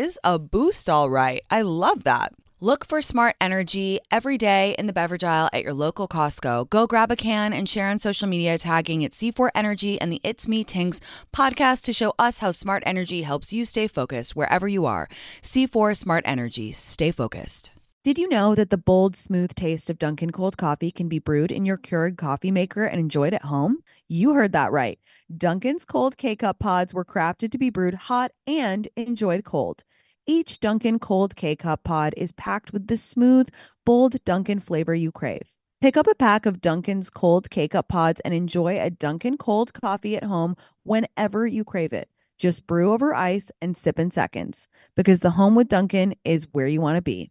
is a boost, all right. I love that. Look for smart energy every day in the beverage aisle at your local Costco. Go grab a can and share on social media tagging it C4 Energy and the It's Me Tinx podcast to show us how smart energy helps you stay focused wherever you are. C4 Smart Energy. Stay focused. Did you know that the bold, smooth taste of Dunkin' cold coffee can be brewed in your Keurig coffee maker and enjoyed at home? You heard that right. Dunkin's cold K cup pods were crafted to be brewed hot and enjoyed cold. Each Dunkin' Cold K Cup pod is packed with the smooth, bold Dunkin' flavor you crave. Pick up a pack of Dunkin's Cold K Cup pods and enjoy a Dunkin' cold coffee at home whenever you crave it. Just brew over ice and sip in seconds because the home with Dunkin' is where you want to be.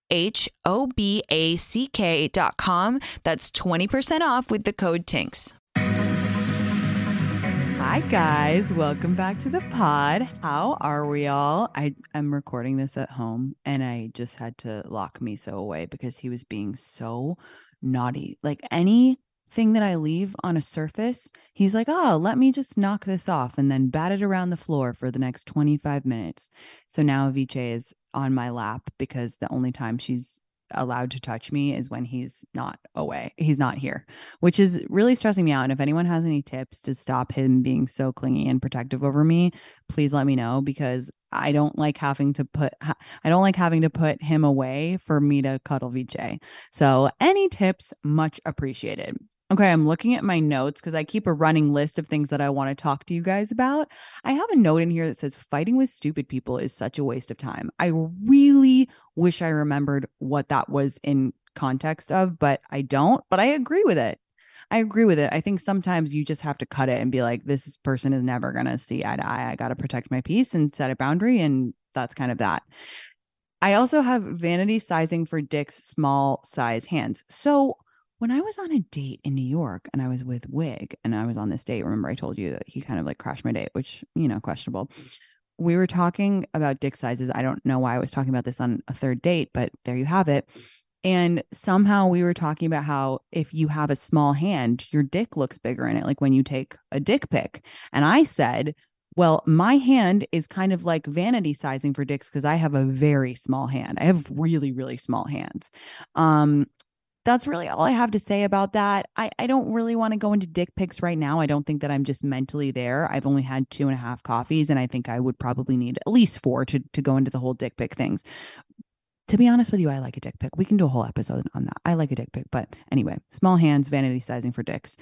H O B A C K dot com. That's 20% off with the code TINX. Hi guys, welcome back to the pod. How are we all? I am recording this at home and I just had to lock Miso away because he was being so naughty. Like any thing that I leave on a surface, he's like, oh, let me just knock this off and then bat it around the floor for the next 25 minutes. So now Avicii is on my lap because the only time she's allowed to touch me is when he's not away. He's not here, which is really stressing me out. And if anyone has any tips to stop him being so clingy and protective over me, please let me know because I don't like having to put I don't like having to put him away for me to cuddle VJ. So any tips much appreciated. Okay, I'm looking at my notes because I keep a running list of things that I want to talk to you guys about. I have a note in here that says fighting with stupid people is such a waste of time. I really wish I remembered what that was in context of, but I don't. But I agree with it. I agree with it. I think sometimes you just have to cut it and be like, this person is never going to see eye to eye. I got to protect my peace and set a boundary. And that's kind of that. I also have vanity sizing for Dick's small size hands. So, when I was on a date in New York and I was with Wig and I was on this date, remember I told you that he kind of like crashed my date, which, you know, questionable. We were talking about dick sizes. I don't know why I was talking about this on a third date, but there you have it. And somehow we were talking about how if you have a small hand, your dick looks bigger in it, like when you take a dick pic. And I said, well, my hand is kind of like vanity sizing for dicks because I have a very small hand. I have really, really small hands. Um, that's really all I have to say about that. I, I don't really want to go into dick pics right now. I don't think that I'm just mentally there. I've only had two and a half coffees, and I think I would probably need at least four to to go into the whole dick pic things. To be honest with you, I like a dick pic. We can do a whole episode on that. I like a dick pic, but anyway, small hands, vanity sizing for dicks.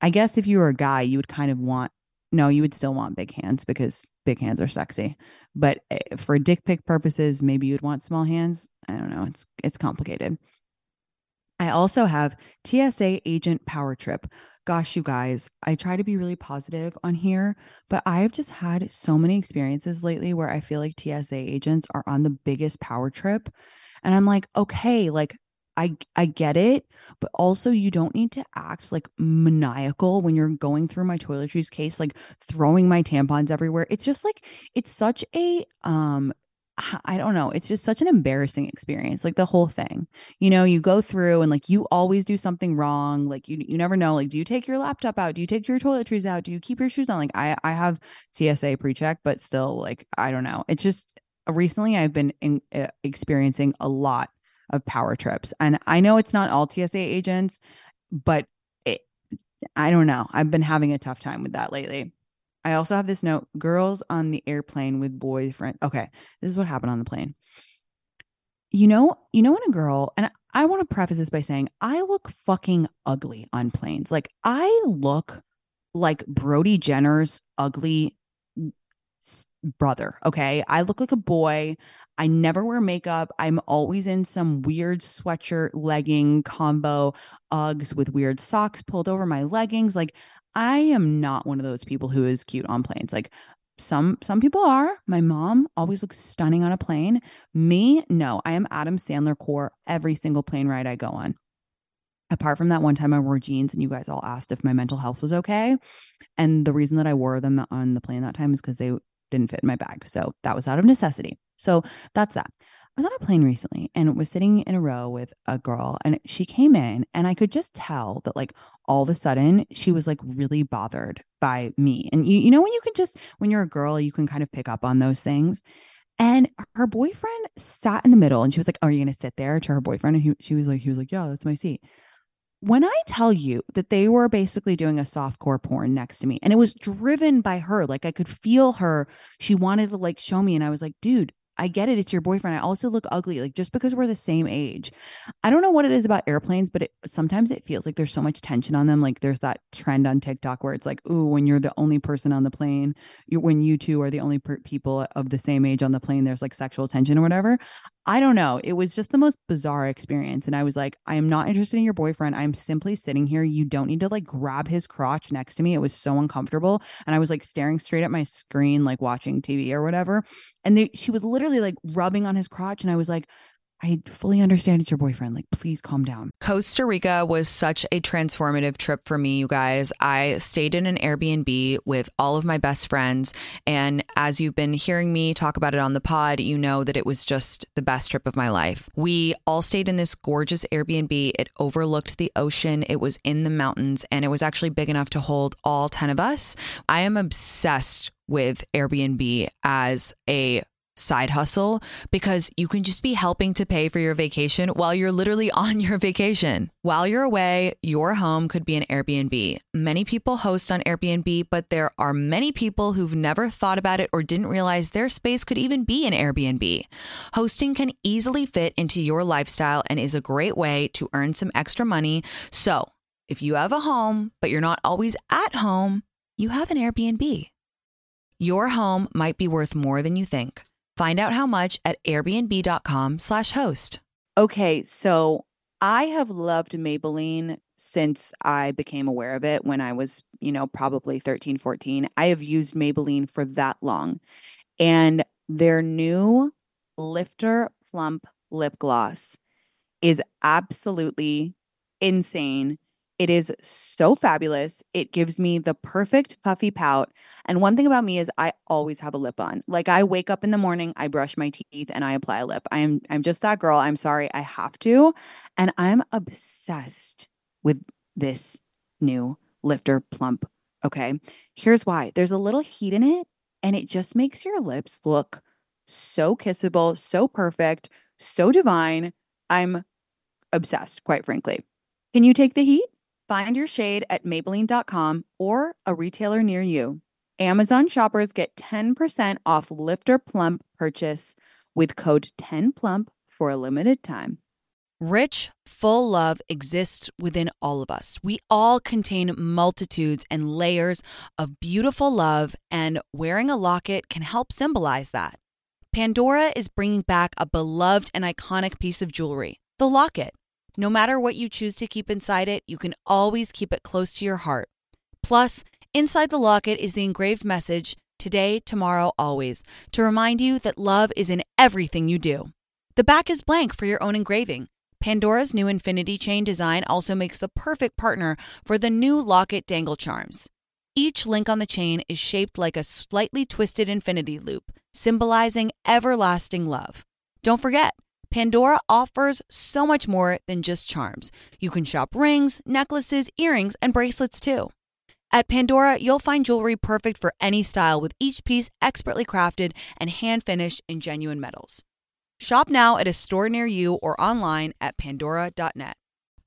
I guess if you were a guy, you would kind of want no, you would still want big hands because big hands are sexy. But eh, for dick pic purposes, maybe you'd want small hands. I don't know. It's it's complicated. I also have TSA Agent Power Trip. Gosh, you guys, I try to be really positive on here, but I have just had so many experiences lately where I feel like TSA agents are on the biggest power trip. And I'm like, okay, like I I get it, but also you don't need to act like maniacal when you're going through my toiletries case, like throwing my tampons everywhere. It's just like it's such a um I don't know. It's just such an embarrassing experience, like the whole thing. You know, you go through and like you always do something wrong. Like you you never know. Like, do you take your laptop out? Do you take your toiletries out? Do you keep your shoes on? Like I I have TSA pre-check, but still, like I don't know. It's just recently I've been in, uh, experiencing a lot of power trips, and I know it's not all TSA agents, but it, I don't know. I've been having a tough time with that lately. I also have this note girls on the airplane with boyfriend. Okay, this is what happened on the plane. You know, you know when a girl and I want to preface this by saying I look fucking ugly on planes. Like I look like Brody Jenner's ugly brother, okay? I look like a boy. I never wear makeup. I'm always in some weird sweatshirt legging combo, Uggs with weird socks pulled over my leggings. Like I am not one of those people who is cute on planes. Like some some people are. My mom always looks stunning on a plane. Me, no. I am Adam Sandler core every single plane ride I go on. Apart from that one time I wore jeans and you guys all asked if my mental health was okay. And the reason that I wore them on the plane that time is because they didn't fit in my bag. So that was out of necessity. So that's that. I was on a plane recently and was sitting in a row with a girl and she came in and I could just tell that like all of a sudden she was like really bothered by me. And you, you know, when you can just, when you're a girl, you can kind of pick up on those things. And her boyfriend sat in the middle and she was like, oh, Are you going to sit there to her boyfriend? And he, she was like, He was like, Yeah, that's my seat. When I tell you that they were basically doing a soft core porn next to me and it was driven by her, like I could feel her, she wanted to like show me. And I was like, Dude, I get it. It's your boyfriend. I also look ugly. Like just because we're the same age. I don't know what it is about airplanes, but it, sometimes it feels like there's so much tension on them. Like there's that trend on TikTok where it's like, ooh, when you're the only person on the plane, you, when you two are the only per- people of the same age on the plane, there's like sexual tension or whatever. I don't know. It was just the most bizarre experience. And I was like, I am not interested in your boyfriend. I'm simply sitting here. You don't need to like grab his crotch next to me. It was so uncomfortable. And I was like staring straight at my screen, like watching TV or whatever. And they, she was literally like rubbing on his crotch. And I was like, I fully understand it's your boyfriend. Like, please calm down. Costa Rica was such a transformative trip for me, you guys. I stayed in an Airbnb with all of my best friends. And as you've been hearing me talk about it on the pod, you know that it was just the best trip of my life. We all stayed in this gorgeous Airbnb. It overlooked the ocean, it was in the mountains, and it was actually big enough to hold all 10 of us. I am obsessed with Airbnb as a side hustle because you can just be helping to pay for your vacation while you're literally on your vacation. While you're away, your home could be an Airbnb. Many people host on Airbnb, but there are many people who've never thought about it or didn't realize their space could even be an Airbnb. Hosting can easily fit into your lifestyle and is a great way to earn some extra money. So, if you have a home, but you're not always at home, you have an Airbnb. Your home might be worth more than you think. Find out how much at airbnb.com/slash host. Okay, so I have loved Maybelline since I became aware of it when I was, you know, probably 13, 14. I have used Maybelline for that long. And their new Lifter Plump lip gloss is absolutely insane. It is so fabulous. It gives me the perfect puffy pout. And one thing about me is I always have a lip on. Like I wake up in the morning, I brush my teeth and I apply a lip. I'm I'm just that girl. I'm sorry, I have to. And I'm obsessed with this new lifter plump. Okay. Here's why. There's a little heat in it and it just makes your lips look so kissable, so perfect, so divine. I'm obsessed, quite frankly. Can you take the heat? Find your shade at Maybelline.com or a retailer near you. Amazon shoppers get 10% off Lifter Plump purchase with code 10PLUMP for a limited time. Rich, full love exists within all of us. We all contain multitudes and layers of beautiful love, and wearing a locket can help symbolize that. Pandora is bringing back a beloved and iconic piece of jewelry, the locket. No matter what you choose to keep inside it, you can always keep it close to your heart. Plus, inside the locket is the engraved message today, tomorrow, always to remind you that love is in everything you do. The back is blank for your own engraving. Pandora's new infinity chain design also makes the perfect partner for the new locket dangle charms. Each link on the chain is shaped like a slightly twisted infinity loop, symbolizing everlasting love. Don't forget, Pandora offers so much more than just charms. You can shop rings, necklaces, earrings, and bracelets too. At Pandora, you'll find jewelry perfect for any style with each piece expertly crafted and hand finished in genuine metals. Shop now at a store near you or online at pandora.net.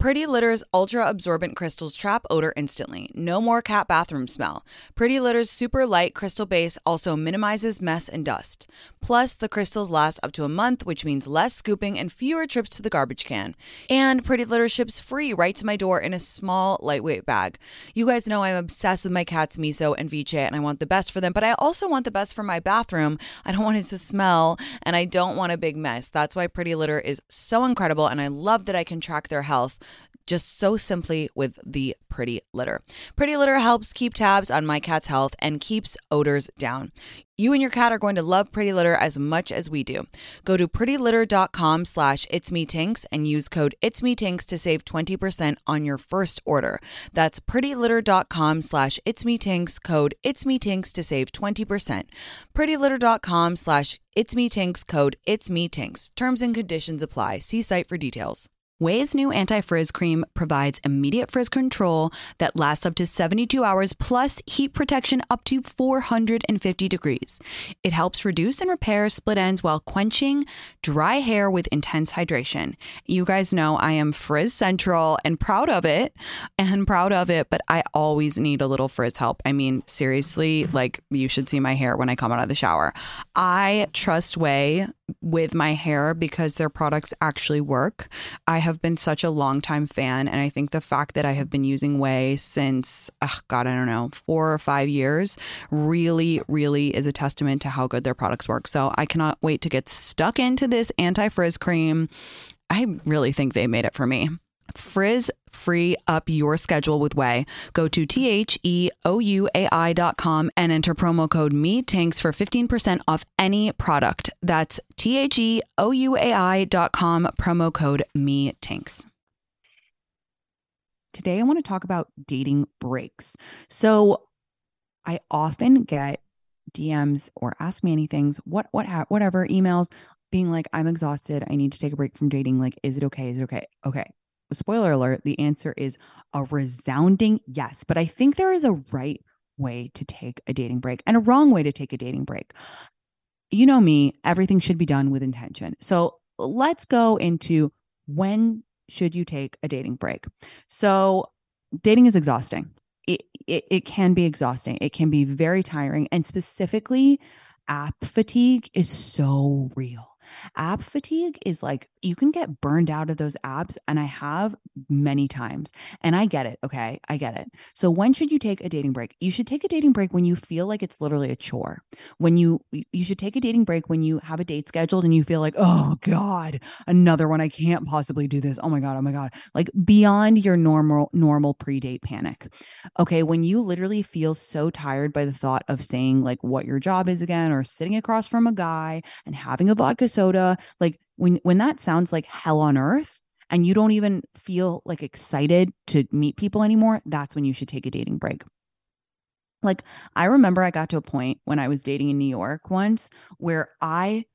Pretty Litter's ultra absorbent crystals trap odor instantly. No more cat bathroom smell. Pretty Litter's super light crystal base also minimizes mess and dust. Plus, the crystals last up to a month, which means less scooping and fewer trips to the garbage can. And Pretty Litter ships free right to my door in a small, lightweight bag. You guys know I'm obsessed with my cats, Miso and Viche, and I want the best for them, but I also want the best for my bathroom. I don't want it to smell, and I don't want a big mess. That's why Pretty Litter is so incredible, and I love that I can track their health just so simply with the Pretty Litter. Pretty Litter helps keep tabs on my cat's health and keeps odors down. You and your cat are going to love Pretty Litter as much as we do. Go to prettylitter.com slash itsmetinx and use code itsmetinx to save 20% on your first order. That's prettylitter.com slash itsmetinx, code itsmetinx to save 20%. prettylitter.com slash itsmetinx, code itsmetinx. Terms and conditions apply. See site for details. Ouai's new anti frizz cream provides immediate frizz control that lasts up to 72 hours plus heat protection up to 450 degrees. It helps reduce and repair split ends while quenching dry hair with intense hydration. You guys know I am frizz central and proud of it and proud of it, but I always need a little frizz help. I mean, seriously, like you should see my hair when I come out of the shower. I trust Ouai with my hair because their products actually work. I have been such a long time fan. And I think the fact that I have been using Ouai since, oh God, I don't know, four or five years really, really is a testament to how good their products work. So I cannot wait to get stuck into this anti frizz cream. I really think they made it for me. Frizz free up your schedule with Ouai. Go to T H E O U A I dot com and enter promo code Me Tanks for 15% off any product. That's T H E O U A I dot com, promo code Me Tanks. Today, I want to talk about dating breaks. So, I often get DMs or ask me anything, what, what, whatever, emails being like, I'm exhausted. I need to take a break from dating. Like, is it okay? Is it okay? Okay spoiler alert, the answer is a resounding yes. But I think there is a right way to take a dating break and a wrong way to take a dating break. You know me, everything should be done with intention. So let's go into when should you take a dating break? So dating is exhausting. It, it, it can be exhausting. It can be very tiring. And specifically, app fatigue is so real App fatigue is like you can get burned out of those apps. And I have many times. And I get it. Okay. I get it. So when should you take a dating break? You should take a dating break when you feel like it's literally a chore. When you, you should take a dating break when you have a date scheduled and you feel like, oh God, another one. I can't possibly do this. Oh my God. Oh my God. Like beyond your normal, normal pre date panic. Okay. When you literally feel so tired by the thought of saying like what your job is again or sitting across from a guy and having a vodka soda soda like when when that sounds like hell on earth and you don't even feel like excited to meet people anymore that's when you should take a dating break like i remember i got to a point when i was dating in new york once where i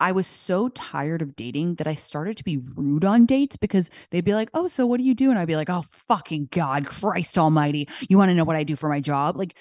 I was so tired of dating that I started to be rude on dates because they'd be like, Oh, so what do you do? And I'd be like, Oh, fucking God, Christ Almighty. You want to know what I do for my job? Like,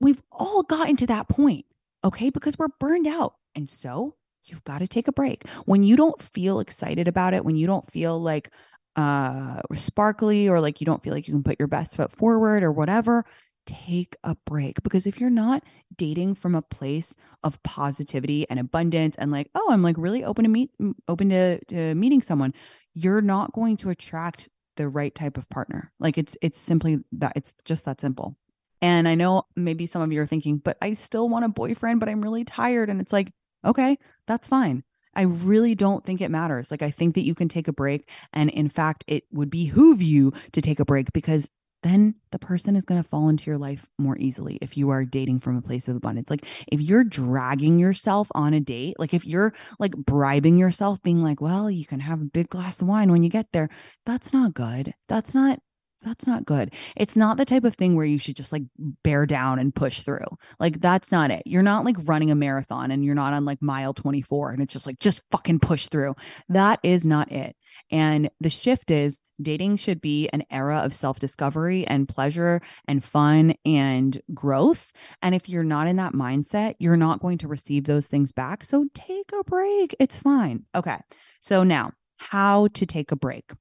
we've all gotten to that point, okay? Because we're burned out. And so you've got to take a break. When you don't feel excited about it, when you don't feel like uh sparkly or like you don't feel like you can put your best foot forward or whatever, take a break because if you're not dating from a place of positivity and abundance and like, oh, I'm like really open to meet open to, to meeting someone, you're not going to attract the right type of partner. Like it's it's simply that it's just that simple. And I know maybe some of you are thinking, but I still want a boyfriend, but I'm really tired. And it's like, okay, that's fine. I really don't think it matters. Like, I think that you can take a break. And in fact, it would behoove you to take a break because then the person is going to fall into your life more easily if you are dating from a place of abundance. Like if you're dragging yourself on a date, like if you're like bribing yourself, being like, well, you can have a big glass of wine when you get there, that's not good. That's not that's not good. It's not the type of thing where you should just like bear down and push through. Like that's not it. You're not like running a marathon and you're not on like mile 24 and it's just like just fucking push through. That is not it. And the shift is dating should be an era of self discovery and pleasure and fun and growth. And if you're not in that mindset, you're not going to receive those things back. So take a break. It's fine. Okay. So now, how to take a break.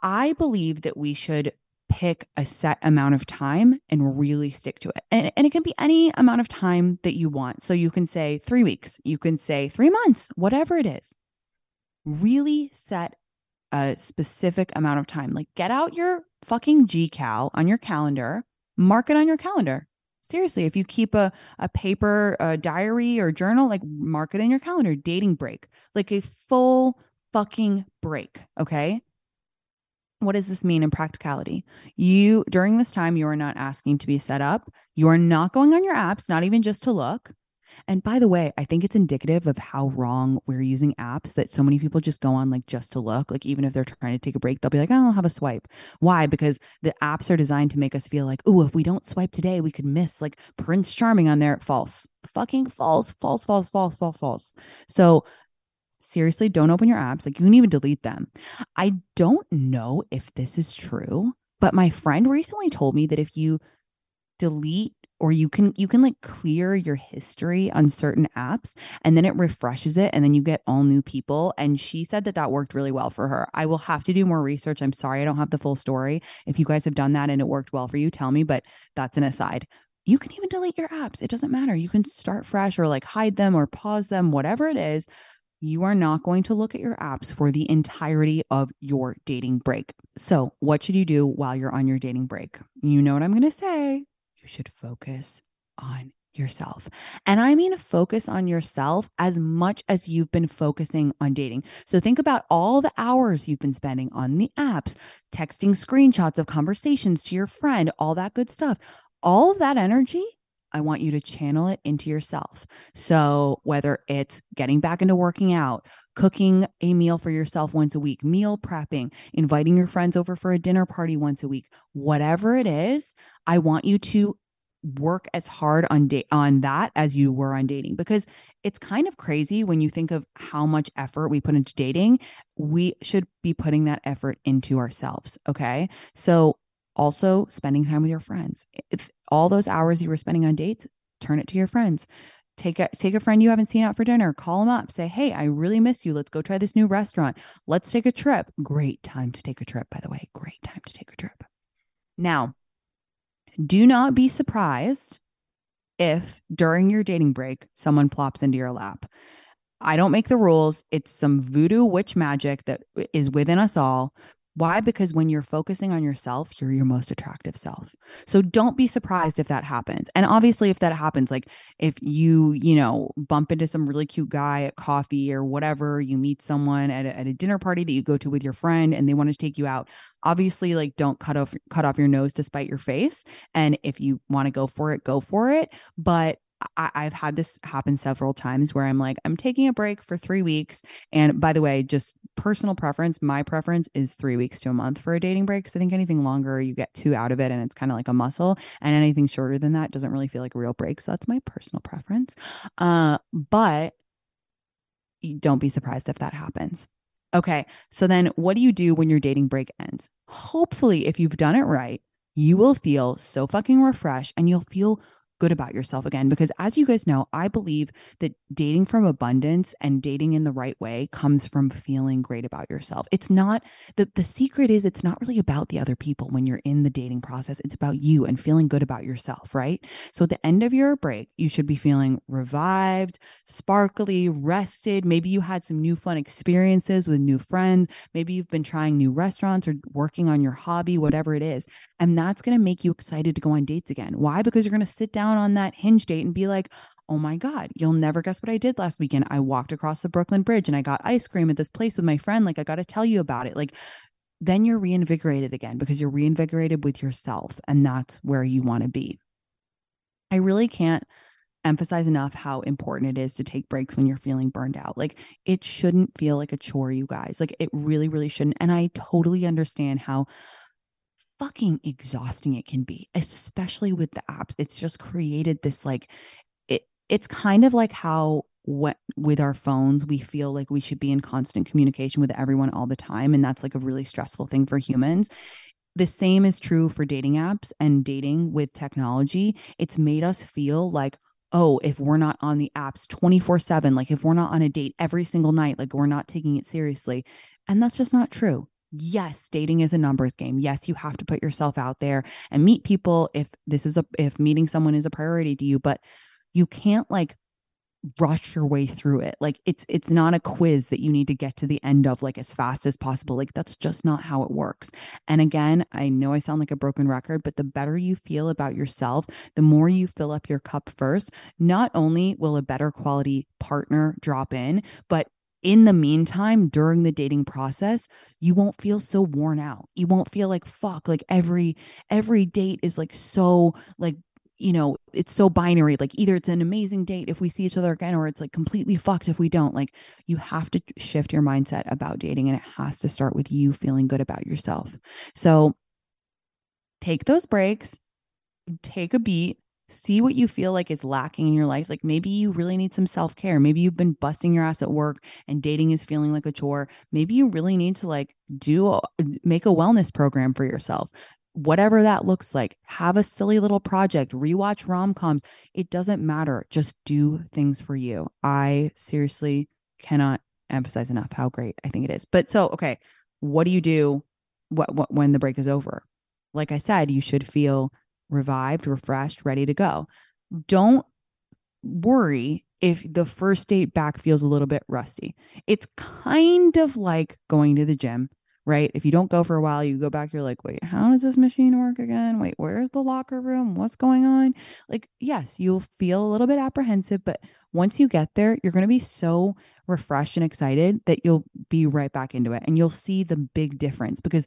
I believe that we should pick a set amount of time and really stick to it. And, and it can be any amount of time that you want. So you can say three weeks, you can say three months, whatever it is. Really set a specific amount of time. Like get out your fucking GCal on your calendar, mark it on your calendar. Seriously, if you keep a, a paper, a diary or journal, like mark it in your calendar, dating break, like a full fucking break. Okay what does this mean in practicality? You, during this time, you are not asking to be set up. You are not going on your apps, not even just to look. And by the way, I think it's indicative of how wrong we're using apps that so many people just go on like just to look. Like, even if they're trying to take a break, they'll be like, oh, I'll have a swipe. Why? Because the apps are designed to make us feel like, oh, if we don't swipe today, we could miss like Prince Charming on there. False. Fucking false, false, false, false, false, false. So seriously, don't open your apps. Like you can even delete them. I don't know if this is true, but my friend recently told me that if you delete or you can you can like clear your history on certain apps and then it refreshes it and then you get all new people and she said that that worked really well for her. I will have to do more research. I'm sorry i don't have the full story. If you guys have done that and it worked well for you tell me but that's an aside. You can even delete your apps. It doesn't matter. You can start fresh or like hide them or pause them whatever it is you are not going to look at your apps for the entirety of your dating break. So, what should you do while you're on your dating break? You know what I'm going to say. You should focus on yourself. And I mean focus on yourself as much as you've been focusing on dating. So think about all the hours you've been spending on the apps, texting screenshots of conversations to your friend, all that good stuff. All that energy I want you to channel it into yourself. So, whether it's getting back into working out, cooking a meal for yourself once a week, meal prepping, inviting your friends over for a dinner party once a week, whatever it is, I want you to work as hard on date on that as you were on dating because it's kind of crazy when you think of how much effort we put into dating we should be putting that effort into ourselves okay so also spending time with your friends. If all those hours you were spending on dates, turn it to your friends. Take a take a friend you haven't seen out for dinner, call them up, say, "Hey, I really miss you. Let's go try this new restaurant. Let's take a trip." Great time to take a trip, by the way. Great time to take a trip. Now, do not be surprised if during your dating break someone plops into your lap. I don't make the rules. It's some voodoo witch magic that uh, is within us all. Why? Because when you're focusing on yourself, you're your most attractive self. So don't be surprised if that happens. And obviously, if that happens, like if you, you know, bump into some really cute guy at coffee or whatever, you meet someone at a, at a dinner party that you go to with your friend and they want to take you out, obviously, like don't cut off cut off your nose to spite your face. And if you want to go for it, go for it. But I, have had this happen several times where I'm like, I'm taking a break for three weeks. And by the way, just personal preference, my preference is three weeks to a month for a dating break. Because I think anything longer, you get two out of it and it's kind of like a muscle. And anything shorter than that doesn't really feel like a real break. So that's my personal preference. Uh, but don't be surprised if that happens. Okay. So then what do you do when your dating break ends? Hopefully, if you've done it right, you will feel so fucking refreshed and you'll feel good about yourself again. Because as you guys know, I believe that dating from abundance and dating in the right way comes from feeling great about yourself. It's not the, the secret is it's not really about the other people when you're in the dating process. It's about you and feeling good about yourself, right? So at the end of your break, you should be feeling revived, sparkly, rested. Maybe you had some new fun experiences with new friends. Maybe you've been trying new restaurants or working on your hobby, whatever it is. And that's going to make you excited to go on dates again. Why? Because you're going to sit down on that hinge date and be like, oh my God, you'll never guess what I did last weekend. I walked across the Brooklyn Bridge and I got ice cream at this place with my friend. Like, I got to tell you about it. Like, then you're reinvigorated again because you're reinvigorated with yourself and that's where you want to be. I really can't emphasize enough how important it is to take breaks when you're feeling burned out. Like it shouldn't feel like a chore, you guys. Like it really, really shouldn't. And I totally understand how fucking exhausting it can be, especially with the apps. It's just created this like it it's kind of like how what with our phones we feel like we should be in constant communication with everyone all the time and that's like a really stressful thing for humans. The same is true for dating apps and dating with technology. It's made us feel like oh if we're not on the apps 24/7 like if we're not on a date every single night like we're not taking it seriously. And that's just not true yes dating is a numbers game yes you have to put yourself out there and meet people if this is a if meeting someone is a priority to you but you can't like rush your way through it. Like it's it's not a quiz that you need to get to the end of like as fast as possible. Like that's just not how it works. And again, I know I sound like a broken record, but the better you feel about yourself, the more you fill up your cup first, not only will a better quality partner drop in, but in the meantime, during the dating process, you won't feel so worn out. You won't feel like fuck, like every every date is like so like you know, it's so binary. Like either it's an amazing date if we see each other again, or it's like completely fucked if we don't. Like you have to shift your mindset about dating and it has to start with you feeling good about yourself. So take those breaks, take a beat, see what you feel like is lacking in your life. Like maybe you really need some self care. Maybe you've been busting your ass at work and dating is feeling like a chore. Maybe you really need to like do make a wellness program for yourself whatever that looks like. Have a silly little project, rewatch rom coms. It doesn't matter. Just do things for you. I seriously cannot emphasize enough how great I think it is. But so, okay, what do you do what, what when the break is over? Like I said, you should feel revived, refreshed, ready to go. Don't worry if the first date back feels a little bit rusty. It's kind of like going to the gym right? If you don't go for a while, you go back, you're like, wait, how does this machine work again? Wait, where's the locker room? What's going on? Like, yes, you'll feel a little bit apprehensive, but once you get there, you're going to be so refreshed and excited that you'll be right back into it and you'll see the big difference because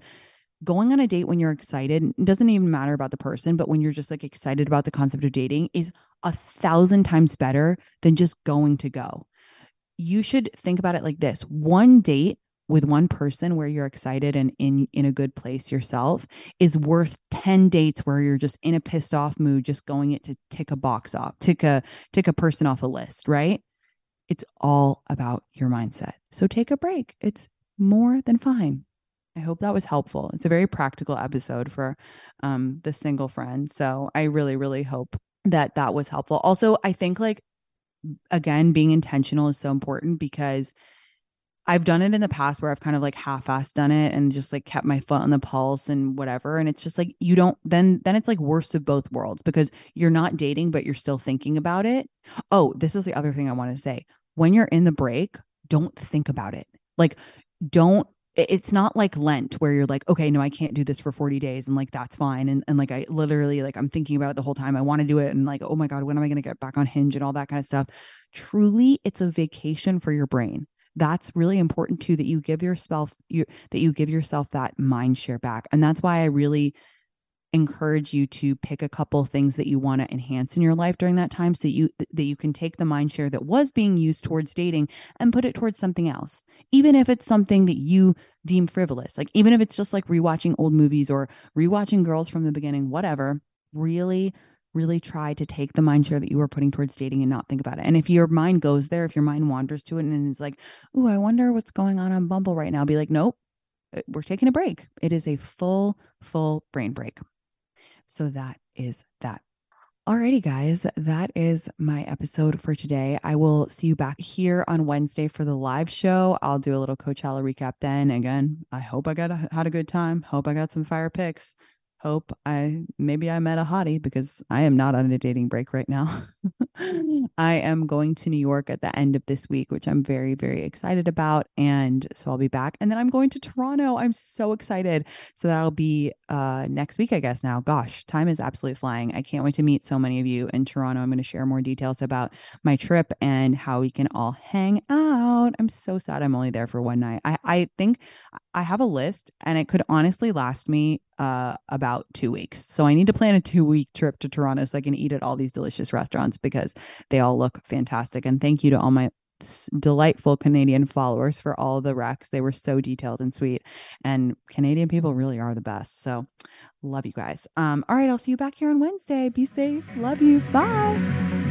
going on a date when you're excited doesn't even matter about the person, but when you're just like excited about the concept of dating is a thousand times better than just going to go. You should think about it like this. One date with one person where you're excited and in in a good place yourself is worth 10 dates where you're just in a pissed off mood just going it to tick a box off tick a tick a person off a list right? It's all about your mindset. So take a break. It's more than fine i hope that was helpful it's a very practical episode for um the single friend so i really really hope that that was helpful also i think like again being intentional is so important because I've done it in the past where I've kind of like half-assed done it and just like kept my foot on the pulse and whatever and it's just like you don't then then it's like worst of both worlds because you're not dating but you're still thinking about it. Oh, this is the other thing I want to say. When you're in the break, don't think about it. Like don't it's not like Lent where you're like, okay, no, I can't do this for 40 days and like that's fine. And and like I literally like I'm thinking about it the whole time. I want to do it and like, oh my God, when am I gonna get back on hinge and all that kind of stuff? Truly, it's a vacation for your brain that's really important too that you give yourself you that you give yourself that mind share back and that's why i really encourage you to pick a couple things that you want to enhance in your life during that time so you that you can take the mind share that was being used towards dating and put it towards something else even if it's something that you deem frivolous like even if it's just like rewatching old movies or rewatching girls from the beginning whatever really really try to take the mind share that you are putting towards dating and not think about it. And if your mind goes there, if your mind wanders to it and is like, "Ooh, I wonder what's going on on Bumble right now," be like, "Nope, uh, we're taking a break. It is a full, full brain break." So that is that. Alrighty, guys, that is my episode for today. I will see you back here on Wednesday for the live show. I'll do a little Coachella recap then. Again, I hope I got a, had a good time. Hope I got some fire picks hope I maybe I met a hottie because I am not on a dating break right now. I am going to New York at the end of this week, which I'm very, very excited about. And so I'll be back. And then I'm going to Toronto. I'm so excited. So that'll be uh, next week, I guess. Now, gosh, time is absolutely flying. I can't wait to meet so many of you in Toronto. I'm going to share more details about my trip and how we can all hang out. I'm so sad I'm only there for one night. I, I think I have a list and it could honestly last me uh, about two weeks. So I need to plan a two week trip to Toronto so I can eat at all these delicious restaurants because they all look fantastic. And thank you to all my delightful Canadian followers for all the recs. They were so detailed and sweet. And Canadian people really are the best. So love you guys. Um, all right, I'll see you back here on Wednesday. Be safe. Love you. Bye.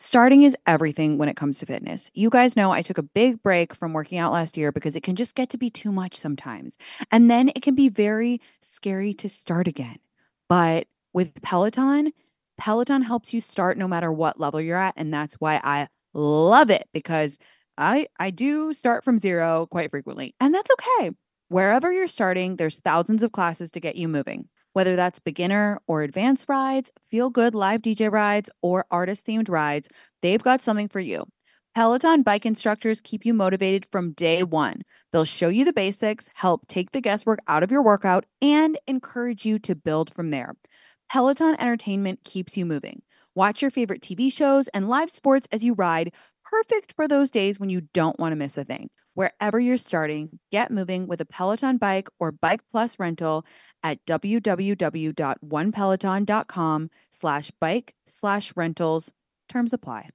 Starting is everything when it comes to fitness. You guys know I took a big break from working out last year because it can just get to be too much sometimes. And then it can be very scary to start again. But with Peloton, Peloton helps you start no matter what level you're at. And that's why I love it because I, I do start from zero quite frequently. And that's okay. Wherever you're starting, there's thousands of classes to get you moving. Whether that's beginner or advanced rides, feel good live DJ rides, or artist themed rides, they've got something for you. Peloton bike instructors keep you motivated from day one. They'll show you the basics, help take the guesswork out of your workout, and encourage you to build from there. Peloton Entertainment keeps you moving. Watch your favorite TV shows and live sports as you ride, perfect for those days when you don't want to miss a thing. Wherever you're starting, get moving with a Peloton bike or Bike Plus rental at www.onepeloton.com slash bike slash rentals. Terms apply.